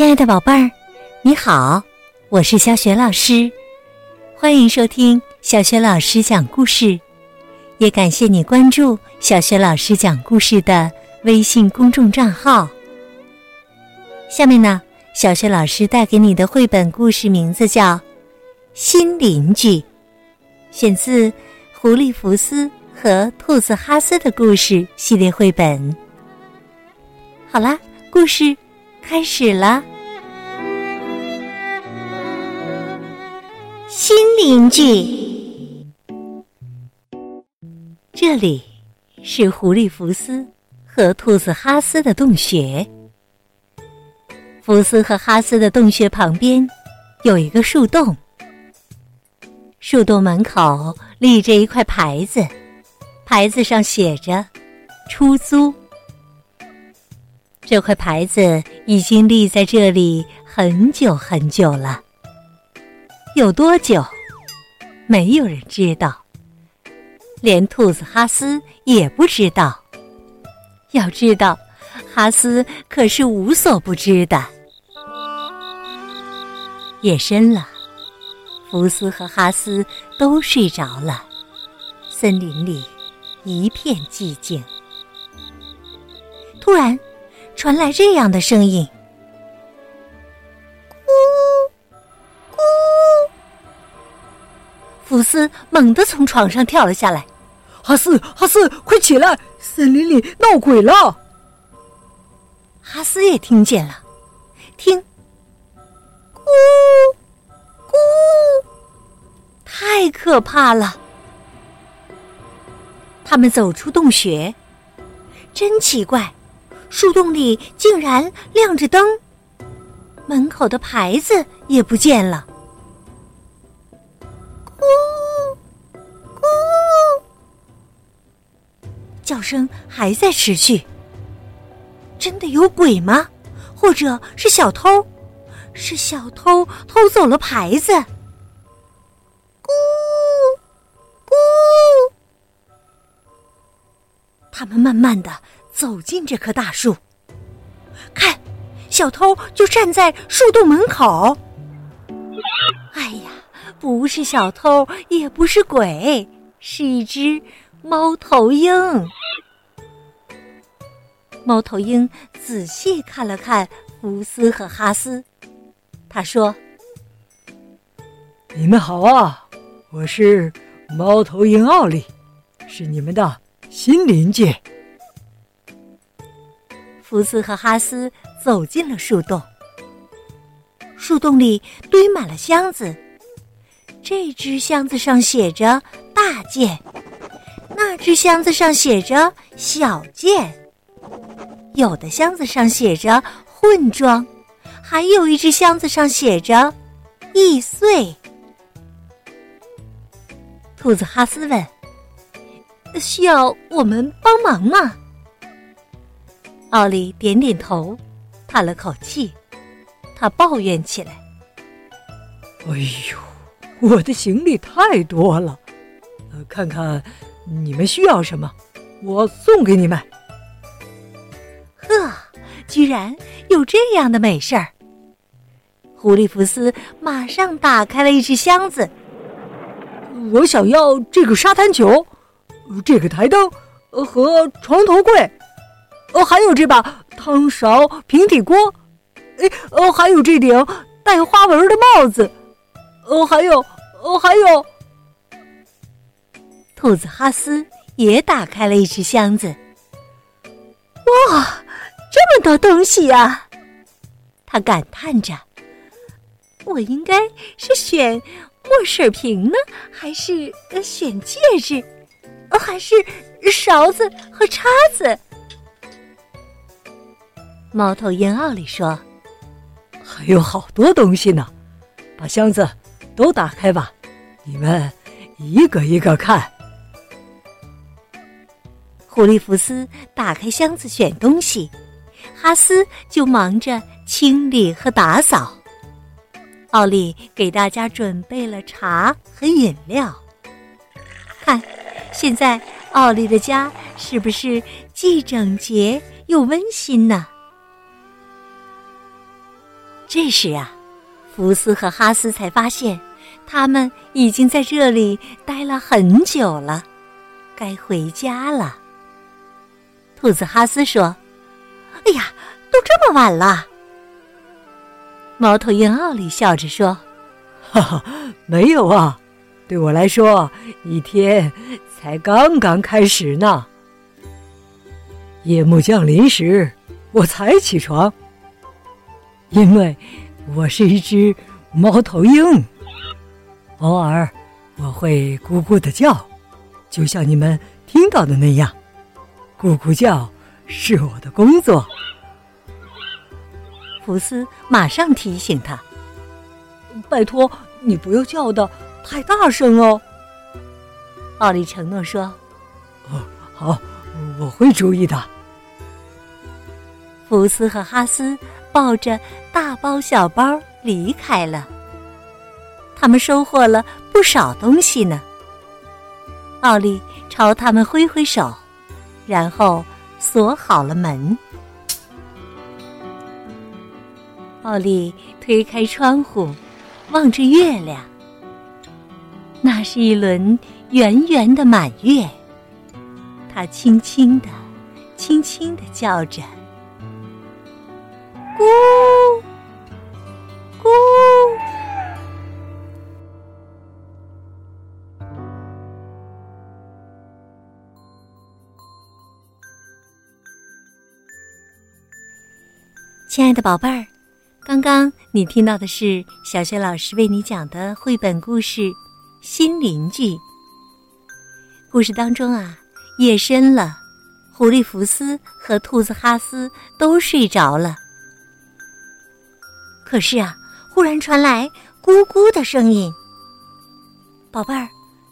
亲爱的宝贝儿，你好，我是小雪老师，欢迎收听小雪老师讲故事，也感谢你关注小雪老师讲故事的微信公众账号。下面呢，小雪老师带给你的绘本故事名字叫《新邻居》，选自《狐狸福斯和兔子哈斯的故事》系列绘本。好啦，故事。开始了，新邻居。这里是狐狸福斯和兔子哈斯的洞穴。福斯和哈斯的洞穴旁边有一个树洞，树洞门口立着一块牌子，牌子上写着“出租”。这块牌子已经立在这里很久很久了，有多久，没有人知道，连兔子哈斯也不知道。要知道，哈斯可是无所不知的。夜深了，福斯和哈斯都睡着了，森林里一片寂静。突然。传来这样的声音：“福斯猛地从床上跳了下来。“哈斯，哈斯，快起来！森林里闹鬼了！”哈斯也听见了，听，咕咕，太可怕了！他们走出洞穴，真奇怪。树洞里竟然亮着灯，门口的牌子也不见了。叫声还在持续。真的有鬼吗？或者是小偷？是小偷偷走了牌子？咕咕，他们慢慢的。走进这棵大树，看，小偷就站在树洞门口。哎呀，不是小偷，也不是鬼，是一只猫头鹰。猫头鹰仔细看了看福斯和哈斯，他说：“你们好啊，我是猫头鹰奥利，是你们的新邻居。”福斯和哈斯走进了树洞，树洞里堆满了箱子。这只箱子上写着“大件”，那只箱子上写着“小件”，有的箱子上写着“混装”，还有一只箱子上写着“易碎”。兔子哈斯问：“需要我们帮忙吗？”奥利点点头，叹了口气，他抱怨起来：“哎呦，我的行李太多了，呃，看看你们需要什么，我送给你们。”呵，居然有这样的美事儿！狐狸福斯马上打开了一只箱子，我想要这个沙滩球，这个台灯，和床头柜。哦，还有这把汤勺、平底锅，哎，哦，还有这顶带花纹的帽子，哦，还有，哦，还有。兔子哈斯也打开了一只箱子。哇，这么多东西呀！他感叹着：“我应该是选墨水瓶呢，还是选戒指，还是勺子和叉子？”猫头鹰奥利说：“还有好多东西呢，把箱子都打开吧，你们一个一个看。”狐狸福斯打开箱子选东西，哈斯就忙着清理和打扫。奥利给大家准备了茶和饮料。看，现在奥利的家是不是既整洁又温馨呢？这时啊，福斯和哈斯才发现，他们已经在这里待了很久了，该回家了。兔子哈斯说：“哎呀，都这么晚了。”猫头鹰奥利笑着说：“哈哈，没有啊，对我来说，一天才刚刚开始呢。夜幕降临时，我才起床，因为我是一只猫头鹰。偶尔我会咕咕的叫，就像你们听到的那样。咕咕叫是我的工作。”福斯马上提醒他：“拜托，你不要叫的太大声哦。”奥利承诺说：“哦，好，我会注意的。”福斯和哈斯抱着大包小包离开了。他们收获了不少东西呢。奥利朝他们挥挥手，然后锁好了门。奥利推开窗户，望着月亮。那是一轮圆圆的满月。他轻轻的、轻轻的叫着：“亲爱的宝贝儿。刚刚你听到的是小学老师为你讲的绘本故事《新邻居》。故事当中啊，夜深了，狐狸福斯和兔子哈斯都睡着了。可是啊，忽然传来咕咕的声音。宝贝儿，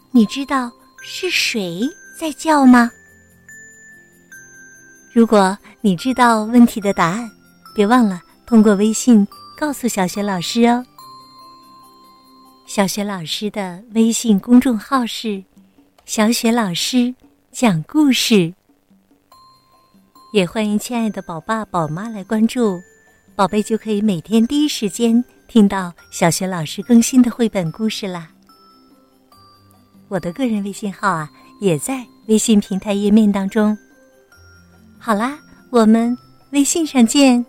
你知道是谁在叫吗？如果你知道问题的答案，别忘了。通过微信告诉小雪老师哦。小雪老师的微信公众号是“小雪老师讲故事”，也欢迎亲爱的宝爸宝妈来关注，宝贝就可以每天第一时间听到小雪老师更新的绘本故事啦。我的个人微信号啊，也在微信平台页面当中。好啦，我们微信上见。